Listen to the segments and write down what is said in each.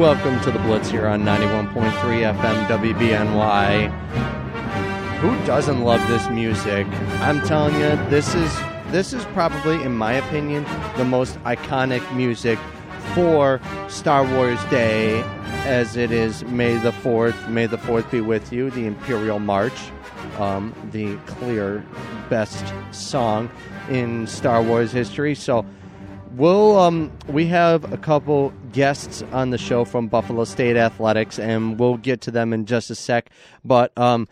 Welcome to the Blitz here on 91.3 FM WBNY. Who doesn't love this music? I'm telling you, this is this is probably, in my opinion, the most iconic music for Star Wars Day, as it is May the Fourth. May the Fourth be with you. The Imperial March, um, the clear best song in Star Wars history. So. We'll um, we have a couple guests on the show from Buffalo State Athletics, and we'll get to them in just a sec. But um,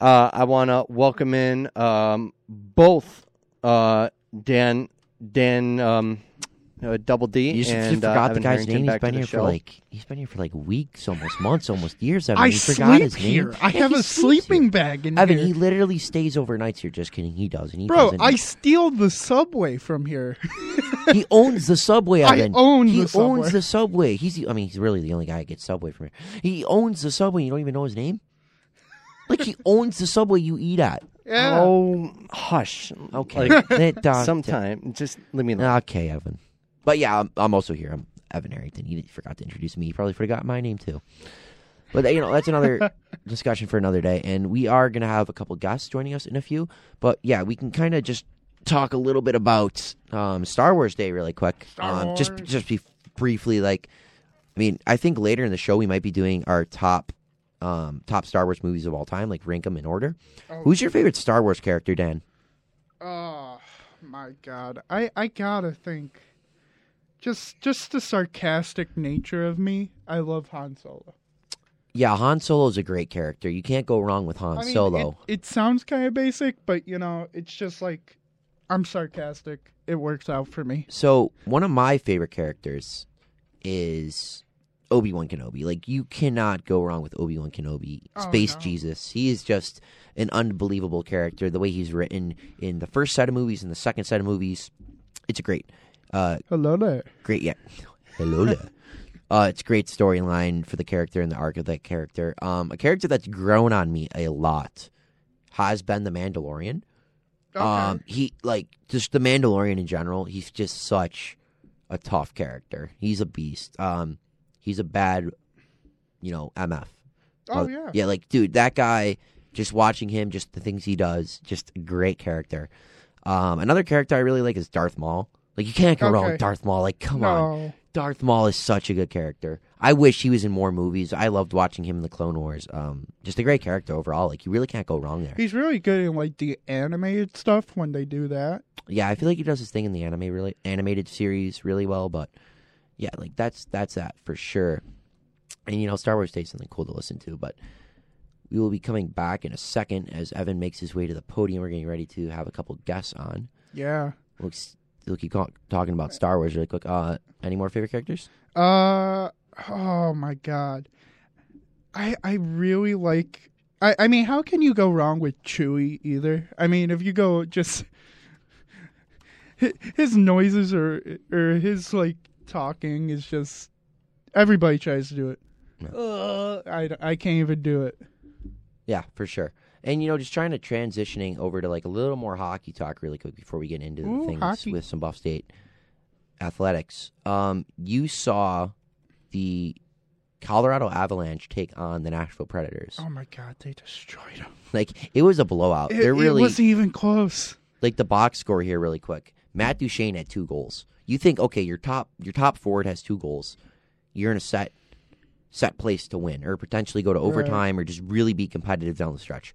uh, I want to welcome in um, both uh, Dan Dan um, uh, Double D You, just, and you forgot uh, the guy's Harrington name. He's back to been here for like he's been here for like weeks, almost months, almost years. Evan, I you forgot sleep his name. here. I Yeah, have he a sleeping here. bag in here. Evan, here. he literally stays overnights here. Just kidding, he does, and he Bro, doesn't. I steal the subway from here. he owns the subway. I own he the Subway. owns the subway. He's the, I mean, he's really the only guy that gets subway from here. He owns the subway. You don't even know his name. Like he owns the subway you eat at. yeah. Oh, hush. Okay, Like, That, uh, sometime, just leave me alone. Okay, Evan. But yeah, I'm, I'm also here. I'm Evan Harrington. He forgot to introduce me. He probably forgot my name too. But you know, that's another discussion for another day. And we are going to have a couple guests joining us in a few. But yeah, we can kind of just talk a little bit about um, Star Wars Day really quick. Um, Just just be briefly, like, I mean, I think later in the show we might be doing our top um, top Star Wars movies of all time, like rank them in order. Oh. Who's your favorite Star Wars character, Dan? Oh my god. I I gotta think. Just just the sarcastic nature of me. I love Han Solo. Yeah, Han Solo's a great character. You can't go wrong with Han I mean, Solo. It, it sounds kind of basic, but you know, it's just like I'm sarcastic. It works out for me. So one of my favorite characters is Obi Wan Kenobi. Like you cannot go wrong with Obi Wan Kenobi, Oh, Space no. Jesus. He is just an unbelievable character. The way he's written in the first set of movies and the second set of movies, it's a great, uh, Hello there. great. Yeah, hello there. Uh, it's a great storyline for the character and the arc of that character. Um, a character that's grown on me a lot has been the Mandalorian. Okay. Um, he like just the Mandalorian in general. He's just such a tough character. He's a beast. Um, he's a bad, you know, MF. oh yeah. yeah. Like, dude, that guy. Just watching him, just the things he does, just a great character. Um, another character I really like is Darth Maul. Like, you can't go wrong with Darth Maul. Like, come on. Darth Maul is such a good character. I wish he was in more movies. I loved watching him in the Clone Wars. Um, just a great character overall. Like, you really can't go wrong there. He's really good in like the animated stuff when they do that. Yeah, I feel like he does his thing in the anime really animated series really well, but yeah, like that's that's that for sure. And you know, Star Wars Day is something cool to listen to, but we will be coming back in a second as Evan makes his way to the podium. We're getting ready to have a couple guests on. Yeah. We'll, we'll keep talking about Star Wars really quick. Uh, any more favorite characters? Uh oh my god. I I really like I I mean how can you go wrong with Chewie either? I mean if you go just his noises or or his like talking is just everybody tries to do it. Uh, I I can't even do it. Yeah, for sure. And you know, just trying to transitioning over to like a little more hockey talk really quick before we get into the Ooh, things hockey. with some Buff State athletics. Um, you saw the Colorado Avalanche take on the Nashville Predators. Oh my god, they destroyed them! Like it was a blowout. It, They're really it wasn't even close. like the box score here really quick. Matt Duchene had two goals. You think okay, your top your top forward has two goals. You're in a set set place to win or potentially go to overtime or just really be competitive down the stretch.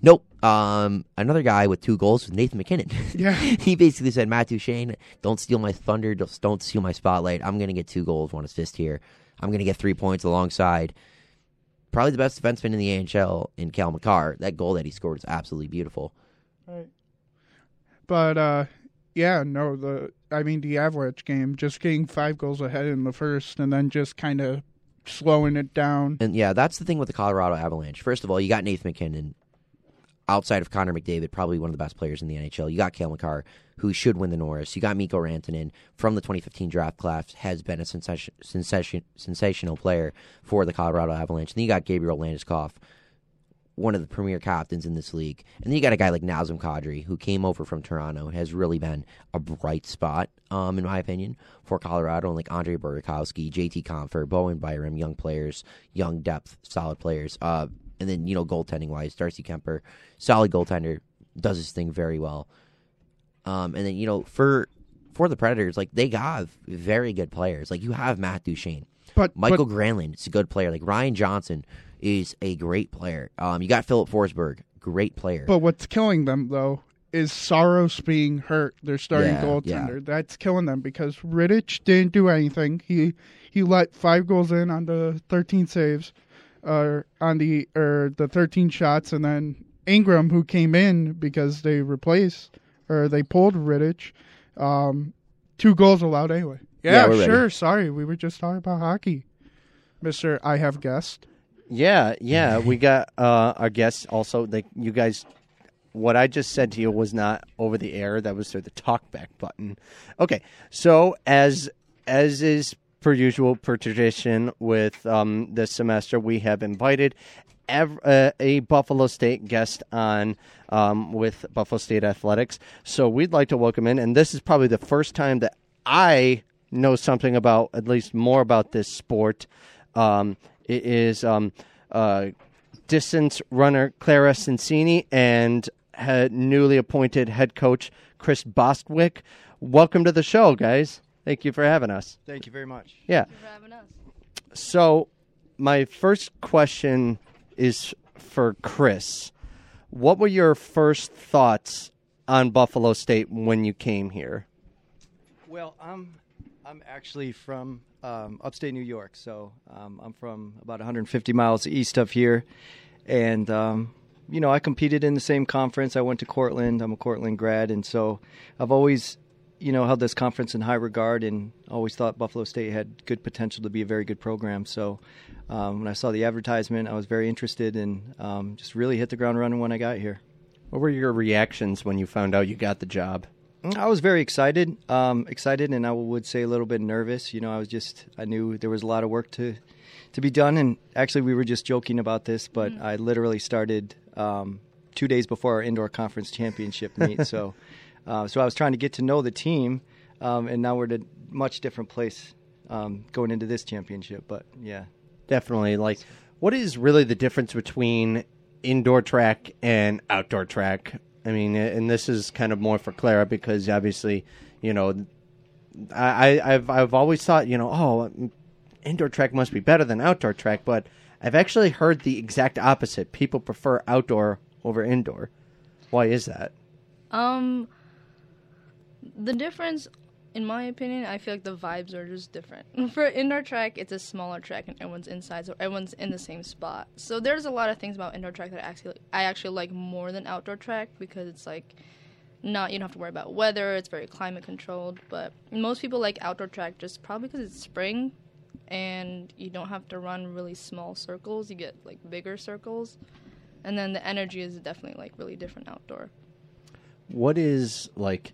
Nope. Um, another guy with two goals was Nathan MacKinnon. Yeah. he basically said, Matt Duchene, don't steal my thunder, don't don't steal my spotlight. I'm going to get two goals, one assist here. I'm going to get three points alongside probably the best defenseman in the NHL in Cale Makar. That goal that he scored is absolutely beautiful. Right. But uh yeah, no, the I mean the average game, just getting five goals ahead in the first and then just kind of slowing it down. And yeah, that's the thing with the Colorado Avalanche. First of all, you got Nathan MacKinnon, outside of Connor McDavid, probably one of the best players in the NHL. You got Cale Makar, who should win the Norris. You got Mikko Rantanen from the 2015 draft class, has been a sensation, sensation, sensational player for the Colorado Avalanche. And then you got Gabriel Landeskog, one of the premier captains in this league. And then you got a guy like Nazem Kadri, who came over from Toronto and has really been a bright spot, um, in my opinion, for Colorado. And like Andre Burakovsky, JT Compher, Bowen Byram, young players, young depth, solid players. Uh, and then, you know, goaltending wise, Darcy Kuemper, solid goaltender, does his thing very well. Um, and then, you know, for for the Predators, like they have very good players. Like you have Matt Duchene. But Michael but, Granlund is a good player. Like Ryan Johansen is a great player. Um, you got Filip Forsberg, great player. but what's killing them though is Saros being hurt. Their starting Yeah, goaltender. That's killing them because Rittich didn't do anything. He he let five goals in on the 13 saves, uh, on the or the 13 shots, and then Ingram, who came in because they replaced or they pulled Rittich, um, two goals allowed anyway. Yeah, Yeah, we're ready. sure. Sorry, we were just talking about hockey, Mister. I have guessed. Yeah, yeah. We got uh, our guests also. Like you guys, what I just said to you was not over the air. That was through the talkback button. Okay, so as as is per usual, per tradition with um, this semester, we have invited ev- uh, a Buffalo State guest on um, with Buffalo State Athletics. So we'd like to welcome in, and this is probably the first time that I know something about, at least more about this sport. Um, it is um, uh, distance runner Clara Cincini and head, newly appointed head coach Chris Bostwick. Welcome to the show, guys. Thank you for having us. Thank you very much. Yeah. for having us. So, my first question is for Chris. What were your first thoughts on Buffalo State when you came here? Well, I'm I'm actually from um, upstate New York, so um, I'm from about 150 miles east of here, and um, you know I competed in the same conference. I went to Cortland. I'm a Cortland grad, and so I've always you know held this conference in high regard, and always thought Buffalo State had good potential to be a very good program. So. Um, when I saw the advertisement, I was very interested and um, just really hit the ground running when I got here. What were your reactions when you found out you got the job? I was very excited, um, excited, and I would say a little bit nervous. You know, I was just I knew there was a lot of work to to be done, and actually we were just joking about this, but I literally started um, two days before our indoor conference championship meet. so, uh, so I was trying to get to know the team, um, and now we're at a much different place um, going into this championship. But yeah, Definitely. Like, what is really the difference between indoor track and outdoor track? I mean, and this is kind of more for Clara because obviously, you know, I, I- I've I've always thought, you know, oh, indoor track must be better than outdoor track, but I've actually heard the exact opposite. People prefer outdoor over indoor. Why is that? Um, the difference, in my opinion, I feel like the vibes are just different. For indoor track, it's a smaller track and everyone's inside, so everyone's in the same spot. So there's a lot of things about indoor track that I actually I actually like more than outdoor track because it's like not you don't have to worry about weather. It's very climate controlled. But most people like outdoor track just probably because it's spring and you don't have to run really small circles. You get like bigger circles, and then the energy is definitely like really different outdoor. What is like?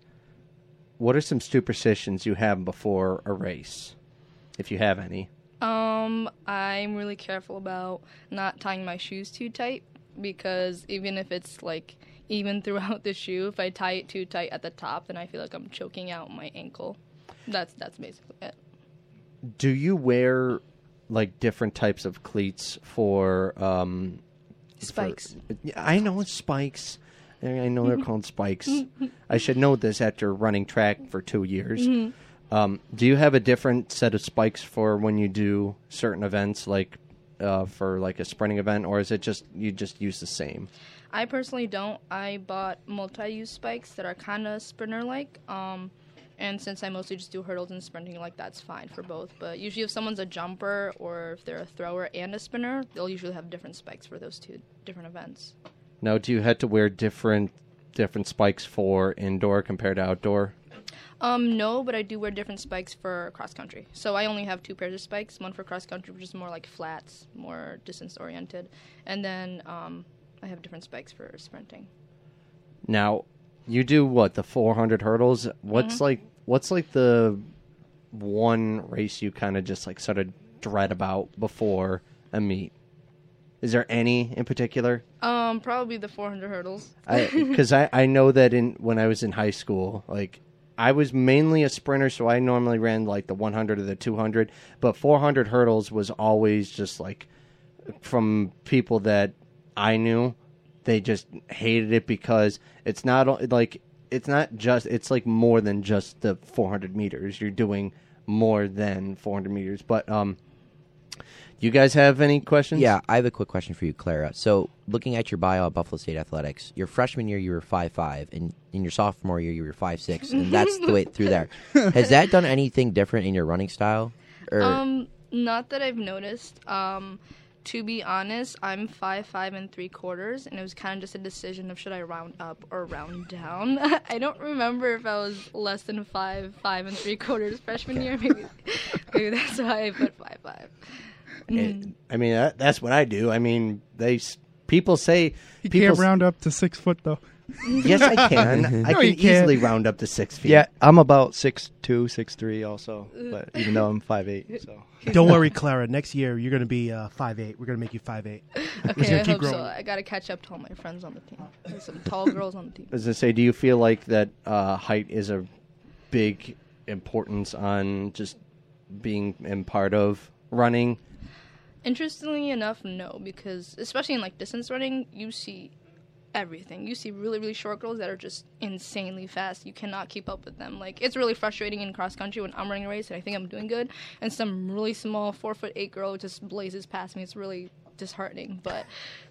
What are some superstitions you have before a race, if you have any? Um, I'm really careful about not tying my shoes too tight because even if it's like even throughout the shoe, if I tie it too tight at the top, then I feel like I'm choking out my ankle. That's that's basically it. Do you wear like different types of cleats for um Spikes. Yeah, I know it's spikes. I know they're called spikes. I should know this after running track for two years. Um, do you have a different set of spikes for when you do certain events, like uh, for like a sprinting event, or is it just you just use the same? I personally don't. I bought multi-use spikes that are kind of sprinter-like. Um, and since I mostly just do hurdles and sprinting, like that's fine for both. But usually, if someone's a jumper or if they're a thrower and a sprinter, they'll usually have different spikes for those two different events. Now, do you have to wear different different spikes for indoor compared to outdoor? Um, no, but I do wear different spikes for cross country. So I only have two pairs of spikes. One for cross country, which is more like flats, more distance oriented, and then um, I have different spikes for sprinting. Now, you do what the 400 hurdles. What's like what's like the one race you kind of just like sort of dread about before a meet? Is there any in particular? Um, probably the 400 hurdles. Because I, I, know that in when I was in high school, like I was mainly a sprinter, so I normally ran like the 100 or the 200, but 400 hurdles was always just like from people that I knew, they just hated it because it's not like it's not just it's like more than just the 400 meters. You're doing more than 400 meters, but um you guys have any questions? Yeah, I have a quick question for you, Clara. So, looking at your bio at Buffalo State Athletics, your freshman year you were five five, and in your sophomore year you were five six, and that's the way through there. Has that done anything different in your running style? Or? Um, not that I've noticed. Um, to be honest, I'm five five and three quarters, and it was kind of just a decision of should I round up or round down. I don't remember if I was less than five five and three quarters freshman year. Maybe, maybe that's why I put five five. Mm. I mean, that, that's what I do. I mean, they people say you people can't round up to six foot though. yes, I can. I no, can easily round up to six feet. Yeah, I'm about six two, six three, also. But even though I'm five eight, so don't worry, Clara. Next year you're going to be uh, five eight. We're going to make you five eight. Okay, I hope growing. so. I got to catch up to all my friends on the team. There's some tall girls on the team. As I say, do you feel like that uh, height is a big importance on just being in part of running? Interestingly enough, no, because especially in like distance running, you see everything. You see really, really short girls that are just insanely fast. You cannot keep up with them. Like it's really frustrating in cross country when I'm running a race and I think I'm doing good, and some really small four foot eight girl just blazes past me. It's really disheartening. But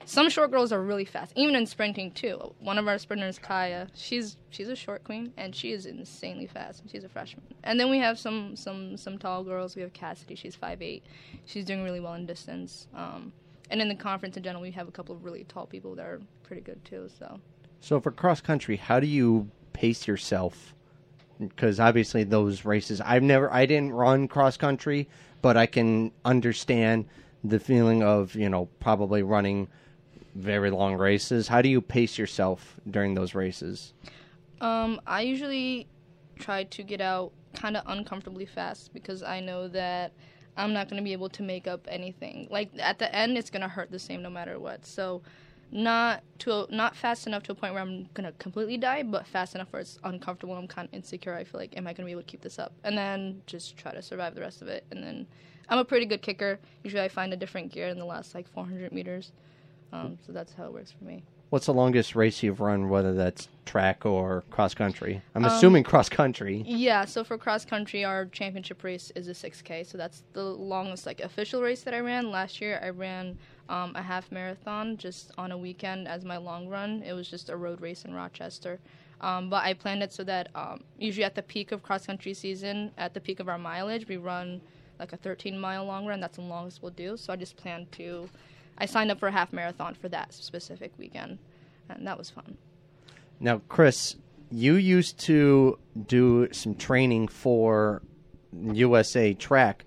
some short girls are really fast, even in sprinting too. One of our sprinters, Kaya, she's she's a short queen and she is insanely fast. She's a freshman. And then we have some some some tall girls. We have Cassidy. She's five eight. She's doing really well in distance. Um, and in the conference in general, we have a couple of really tall people that are pretty good too. So. So for cross country, how do you pace yourself? Because obviously those races, I've never, I didn't run cross country, but I can understand the feeling of you know probably running very long races. How do you pace yourself during those races? Um, I usually try to get out kind of uncomfortably fast because I know that I'm not going to be able to make up anything. Like at the end, it's going to hurt the same no matter what. So not to a, not fast enough to a point where I'm gonna completely die, but fast enough where it's uncomfortable. I'm kind of insecure. I feel like, am I gonna be able to keep this up? And then just try to survive the rest of it, and then I'm a pretty good kicker. Usually, I find a different gear in the last like 400 meters. Um, so that's how it works for me. What's the longest race you've run, whether that's track or cross country? I'm um, assuming cross country. Yeah, so for cross country, our championship race is a 6K. So that's the longest like official race that I ran. Last year, I ran um, a half marathon just on a weekend as my long run. It was just a road race in Rochester. Um, but I planned it so that um, usually at the peak of cross country season, at the peak of our mileage, we run like a 13 mile long run. That's the longest we'll do. So I just planned to. I signed up for a half marathon for that specific weekend, and that was fun. Now, Chris, you used to do some training for USA Track.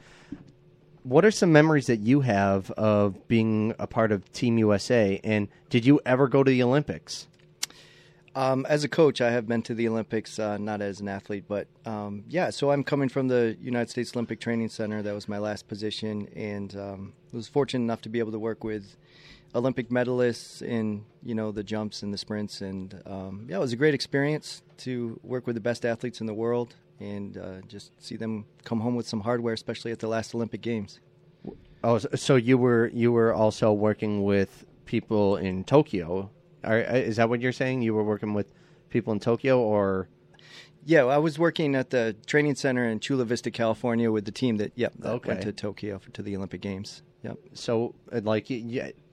What are some memories that you have of being a part of Team USA? And did you ever go to the Olympics? Um, as a coach, I have been to the Olympics, uh, not as an athlete, but um, yeah. So I'm coming from the United States Olympic Training Center. That was my last position, and um, was fortunate enough to be able to work with Olympic medalists in you know the jumps and the sprints, and um, yeah, it was a great experience to work with the best athletes in the world and uh, just see them come home with some hardware, especially at the last Olympic Games. Oh, so you were you were also working with people in Tokyo are, uh, is that what you're saying? You were working with people in Tokyo, or? Yeah, I was working at the training center in Chula Vista, California, with the team that yep that okay. went to Tokyo for, to the Olympic Games. Yep. So, uh, like,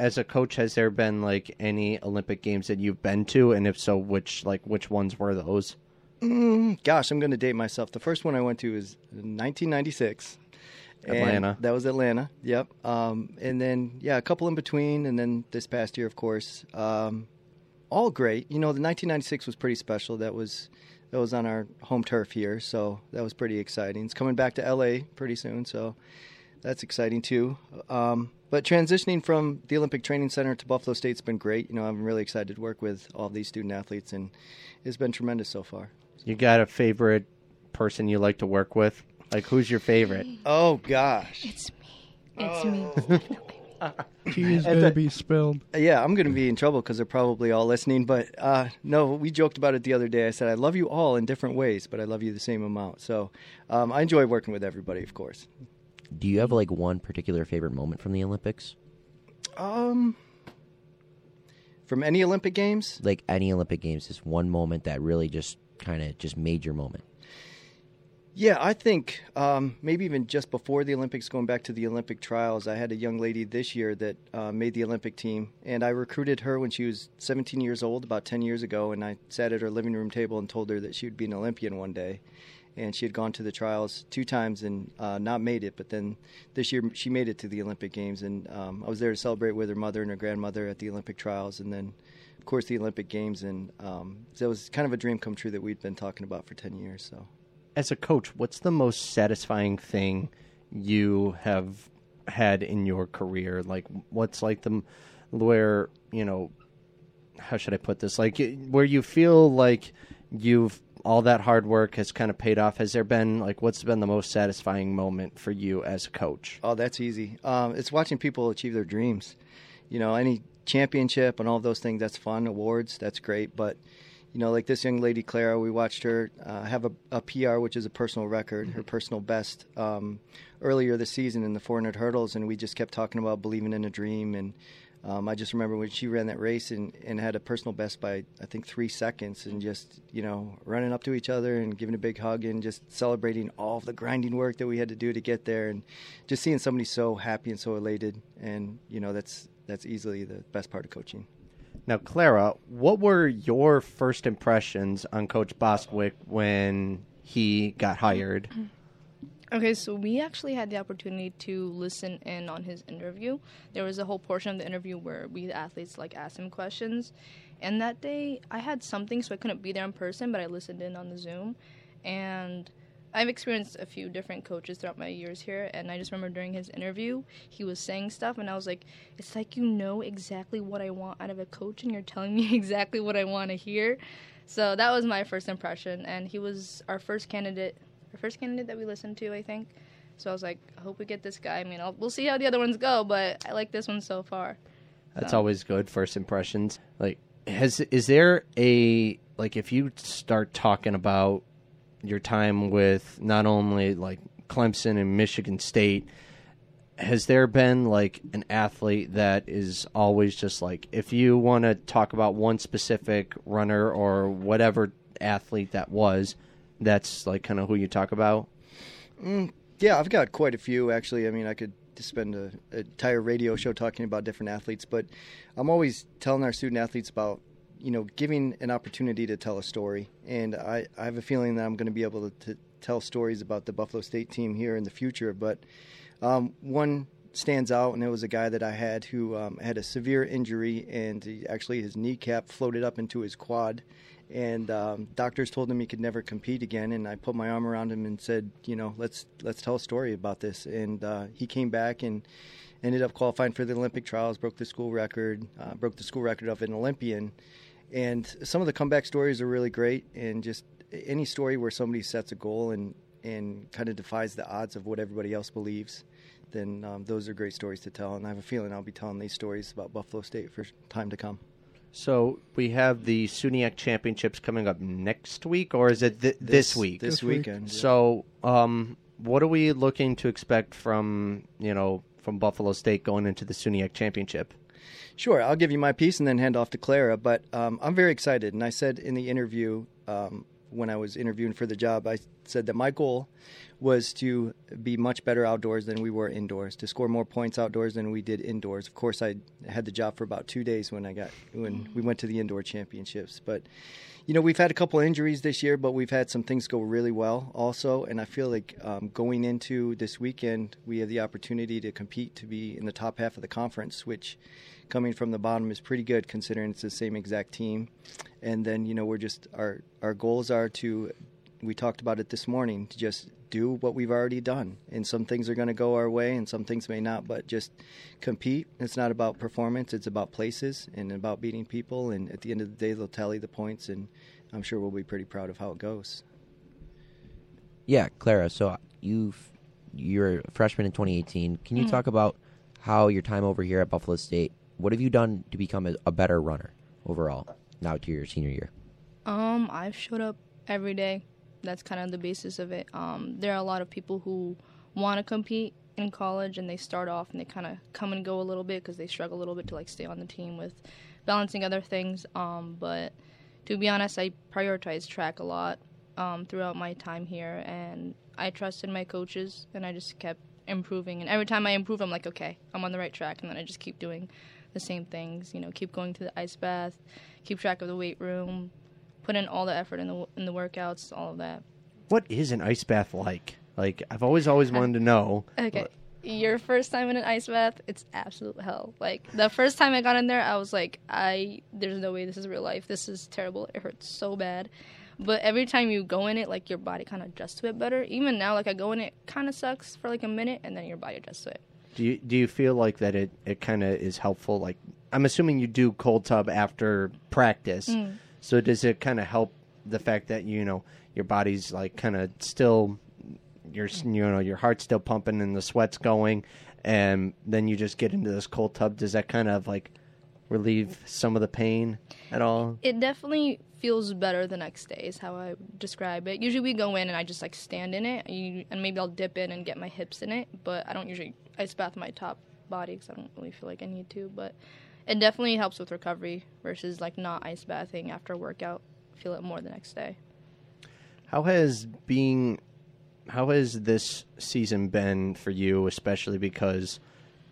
as a coach, has there been like any Olympic games that you've been to, and if so, which like which ones were those? Mm, gosh, I'm going to date myself. The first one I went to was 1996. Atlanta. that was Atlanta. Yep. Um, and then yeah, a couple in between, and then this past year, of course. Um, all great. You know, the 1996 was pretty special. That was that was on our home turf here, so that was pretty exciting. It's coming back to LA pretty soon, so that's exciting too. Um, but transitioning from the Olympic Training Center to Buffalo State's been great. You know, I'm really excited to work with all these student athletes, and it's been tremendous so far. You got a favorite person you like to work with? Like, who's your favorite? Oh gosh, it's me. It's oh. me. Tea is going to be spilled. Yeah, I'm going to be in trouble because they're probably all listening. But uh, no, we joked about it the other day. I said I love you all in different ways, but I love you the same amount. So um, I enjoy working with everybody, of course. Do you have like one particular favorite moment from the Olympics? Um, from any Olympic Games, Like any Olympic Games, just one moment that really just kind of just major moment. Yeah, I think um, maybe even just before the Olympics, going back to the Olympic trials, I had a young lady this year that uh, made the Olympic team, and I recruited her when she was 17 years old, about 10 years ago, and I sat at her living room table and told her that she would be an Olympian one day. And she had gone to the trials two times and uh, not made it, but then this year she made it to the Olympic Games, and um, I was there to celebrate with her mother and her grandmother at the Olympic trials, and then, course, the Olympic Games, and um, so it was kind of a dream come true that we'd been talking about for 10 years. So. As a coach, what's the most satisfying thing you have had in your career? Like, what's like the where you know, how should I put this? Like, where you feel like you've all that hard work has kind of paid off. Has there been like what's been the most satisfying moment for you as a coach? Oh, that's easy. Um, it's watching people achieve their dreams. You know, any championship and all those things, that's fun. Awards, that's great. But, you know, like this young lady, Clara, we watched her uh, have a, a PR, which is a personal record, her personal best, um, earlier this season in the 400 hurdles. And we just kept talking about believing in a dream. And um, I just remember when she ran that race and, and had a personal best by, I think, three seconds and just, you know, running up to each other and giving a big hug and just celebrating all the grinding work that we had to do to get there and just seeing somebody so happy and so elated. And, you know, that's, that's easily the best part of coaching. Now, Clara, what were your first impressions on Coach Bostwick when he got hired? Okay, so we actually had the opportunity to listen in on his interview. There was a whole portion of the interview where we the athletes like asked him questions. And that day I had something so I couldn't be there in person, but I listened in on the Zoom. And I've experienced a few different coaches throughout my years here, and I just remember during his interview, he was saying stuff, and I was like, "It's like you know exactly what I want out of a coach, and you're telling me exactly what I want to hear." So that was my first impression, and he was our first candidate, our first candidate that we listened to, I think. So I was like, "I hope we get this guy." I mean, I'll, we'll see how the other ones go, but I like this one so far. That's always good. First impressions. Like, has is there a like if you start talking about your time with not only like Clemson and Michigan State, has there been like an athlete that is always just like if you want to talk about one specific runner or whatever athlete that was, that's like kind of who you talk about? Mm, yeah, I've got quite a few actually. I mean, I could spend a, a entire radio show talking about different athletes, but I'm always telling our student athletes about you know giving an opportunity to tell a story, and I, I have a feeling that I'm going to be able to, to tell stories about the Buffalo State team here in the future. But um, one stands out, and it was a guy that I had who um, had a severe injury, and he, actually his kneecap floated up into his quad. And um, doctors told him he could never compete again. And I put my arm around him and said, you know, let's let's tell a story about this. And uh, he came back and ended up qualifying for the Olympic trials, broke the school record, uh, broke the school record of an Olympian. And some of the comeback stories are really great. And just any story where somebody sets a goal and and kind of defies the odds of what everybody else believes, then um, those are great stories to tell. And I have a feeling I'll be telling these stories about Buffalo State for time to come. So we have the SUNYAC championships coming up next week, or is it th- this, week? This, This week. weekend. So, um, what are we looking to expect from you know from Buffalo State going into the SUNYAC championship? Sure, I'll give you my piece and then hand off to Clara. But um, I'm very excited, and I said in the interview um, when I was interviewing for the job, I said that my goal was to be much better outdoors than we were indoors, to score more points outdoors than we did indoors. Of course, I had the job for about two days when I got when we went to the indoor championships, but. You know, we've had a couple injuries this year, but we've had some things go really well also. And I feel like um, going into this weekend, we have the opportunity to compete to be in the top half of the conference, which coming from the bottom is pretty good considering it's the same exact team. And then, you know, we're just, our, our goals are to, we talked about it this morning, to just do what we've already done. And some things are going to go our way and some things may not, but just compete. It's not about performance, it's about places and about beating people. And at the end of the day, they'll tally the points, and I'm sure we'll be pretty proud of how it goes. Yeah, Clara. So you've you're a freshman in 2018. Can you talk about how your time over here at Buffalo State, what have you done to become a, a better runner overall now to your senior year? Um, I've showed up every day. That's kind of the basis of it. Um, there are a lot of people who want to compete in college and they start off and they kind of come and go a little bit because they struggle a little bit to like stay on the team with balancing other things. Um, but to be honest, I prioritize track a lot um, throughout my time here, and I trusted my coaches, and I just kept improving. And every time I improve, I'm like, okay, I'm on the right track, and then I just keep doing the same things. You know, keep going to the ice bath, keep track of the weight room, put in all the effort in the in the workouts, all of that. What is an ice bath like? Like I've always always wanted to know. Okay. Your first time in an ice bath, it's absolute hell. Like the first time I got in there, I was like, I there's no way this is real life. This is terrible. It hurts so bad. But every time you go in it, like your body kind of adjusts to it better. Even now, like I go in it, kind of sucks for like a minute, and then your body adjusts to it. Do you do you feel like that it, it kind of is helpful? Like I'm assuming you do cold tub after practice, mm. So does it kind of help the fact that you know your body's like kind of still your you know your heart's still pumping and the sweat's going, and then you just get into this cold tub. Does that kind of like relieve some of the pain at all? It definitely feels better the next day. Is how I describe it. Usually we go in and I just like stand in it, and maybe I'll dip in and get my hips in it. But I don't usually ice bath my top body because I don't really feel like I need to. But it definitely helps with recovery versus like not ice bathing after a workout. Feel it more the next day. How has being how has this season been for you, especially because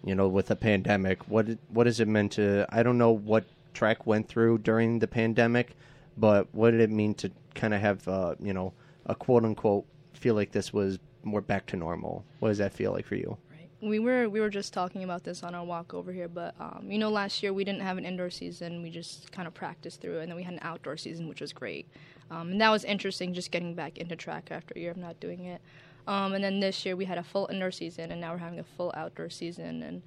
you know with the pandemic? What what has it meant to? I don't know what track went through during the pandemic, but what did it mean to kind of have uh, you know a quote unquote feel like this was more back to normal? What does that feel like for you? We were we were just talking about this on our walk over here, but um, you know, last year we didn't have an indoor season. We just kind of practiced through it, and then we had an outdoor season, which was great. Um, and that was interesting, just getting back into track after a year of not doing it. Um, and then this year we had a full indoor season, and now we're having a full outdoor season. And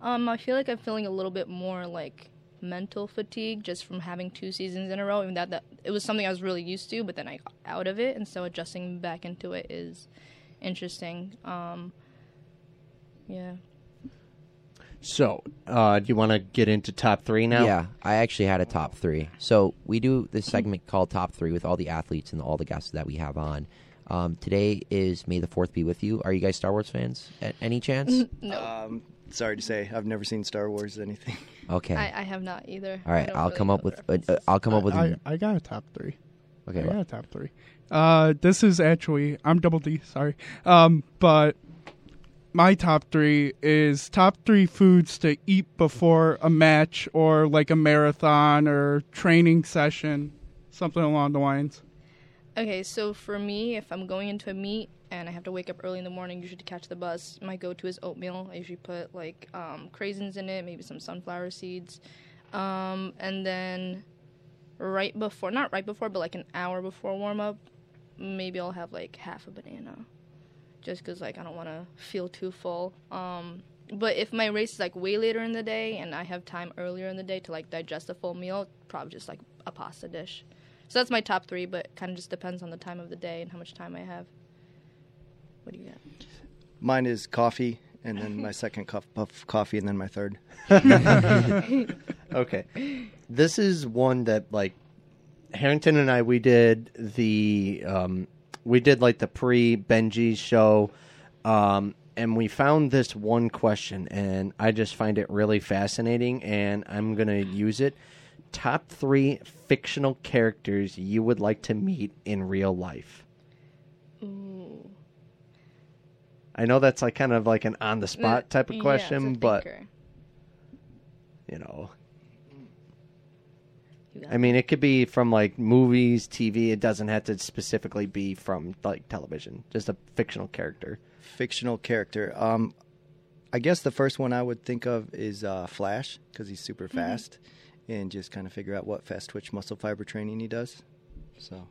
um, I feel like I'm feeling a little bit more like mental fatigue just from having two seasons in a row. Even that, that it was something I was really used to, but then I got out of it, and so adjusting back into it is interesting. Um, yeah. So, uh, do you want to get into top three now? Yeah, I actually had a top three. So we do this segment called Top Three with all the athletes and all the guests that we have on. Um, today is May the Fourth be with you. Are you guys Star Wars fans? At any chance? No, Um, sorry to say, I've never seen Star Wars anything. Okay. I, I have not either. All right, I right, don't I'll really come up with. Uh, uh, I'll come up with. I, I got a top three. okay. I well, got a top three. Uh, this is actually I'm double D. Sorry, um, but my top three is top three foods to eat before a match or like a marathon or training session, something along the lines. Okay, so for me, if I'm going into a meet and I have to wake up early in the morning, usually to catch the bus, my go-to is oatmeal. I usually put like um, craisins in it, maybe some sunflower seeds, um, and then right before, not right before, but like an hour before warm up, maybe I'll have like half a banana, just because like I don't want to feel too full. Um, but if my race is like way later in the day and I have time earlier in the day to like digest a full meal, probably just like a pasta dish. So that's my top three, but kind of just depends on the time of the day and how much time I have. What do you got? Mine is coffee, and then my second cup of coffee, and then my third. Okay. This is one that like Harrington and I we did the um we did like the pre Benji show um and we found this one question and I just find it really fascinating and I'm going to use it. Top 3 fictional characters you would like to meet in real life. Ooh. I know that's like kind of like an on the spot type of question, but you know, I mean, it could be from like movies, TV. It doesn't have to specifically be from like television. Just a fictional character. Fictional character. Um, I guess the first one I would think of is uh, Flash because he's super fast, and just kind of figure out what fast twitch muscle fiber training he does. So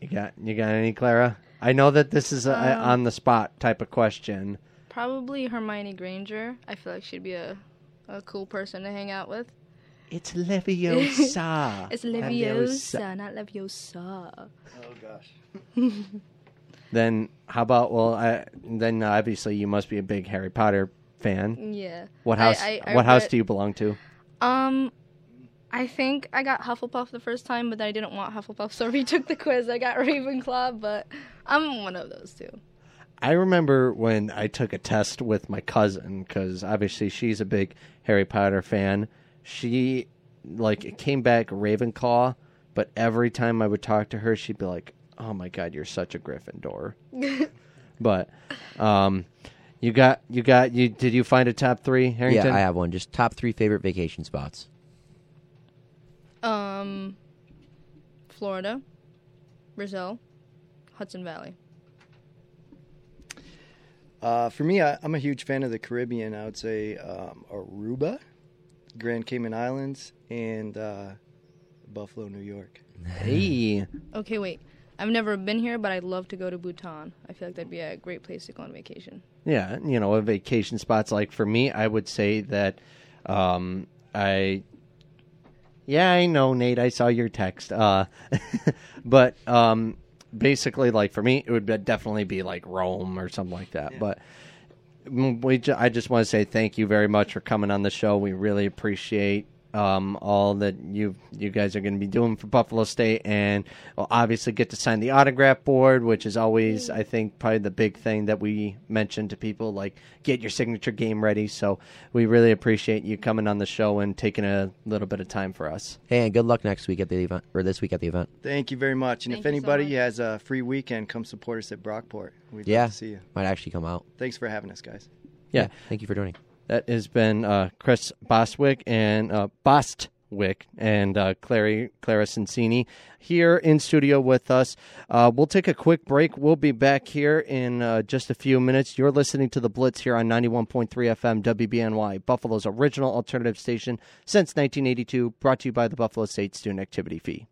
You got you got any, Clara? I know that this is a, a Um, on the spot type of question. Probably Hermione Granger. I feel like she'd be a, a cool person to hang out with. It's Leviosa. It's Leviosa, not Leviosa. Oh gosh. Then how about well? I, then obviously you must be a big Harry Potter fan. Yeah. What house? I- I what house do you belong to? Um, I think I got Hufflepuff the first time, but I didn't want Hufflepuff, so I retook the quiz. I got Ravenclaw, but I'm one of those two. I remember when I took a test with my cousin because obviously she's a big Harry Potter fan. She like came back Ravenclaw, but every time I would talk to her, she'd be like, "Oh my god, you're such a Gryffindor." but um, you got you got you. Did you find a top three, Harrington? Yeah, I have one. Just top three favorite vacation spots. Um, Florida, Brazil, Hudson Valley. Uh, for me, I, I'm a huge fan of the Caribbean. I would say um, Aruba, Grand Cayman Islands, and uh, Buffalo, New York. Hey, Okay, wait. I've never been here, but I'd love to go to Bhutan. I feel like that'd be a great place to go on vacation. yeah, you know, a vacation spots. Like for me, I would say that um, I. Yeah, I know, Nate. I saw your text. Uh, but um, basically, like for me, it would be, definitely be like Rome or something like that. But mm, we, ju- I just want to say thank you very much for coming on the show. We really appreciate um, all that you you guys are going to be doing for Buffalo State, and we'll obviously get to sign the autograph board, which is always, I think, probably the big thing that we mention to people. Like, get your signature game ready. So we really appreciate you coming on the show and taking a little bit of time for us. Hey, and good luck next week at the event or this week at the event. Thank you very much. And Thank if you so anybody has a free weekend, come support us at Brockport. We'd Yeah, love to see you. might actually come out. Thanks for having us, guys. Yeah. thank you for joining. That has been uh, Chris Bostwick and uh, Bostwick and uh, Clary, Clara Cincini here in studio with us. Uh, we'll take a quick break. We'll be back here in uh, just a few minutes. You're listening to The Blitz here on 91.3 FM WBNY, Buffalo's original alternative station since 1982, brought to you by the Buffalo State Student Activity Fee.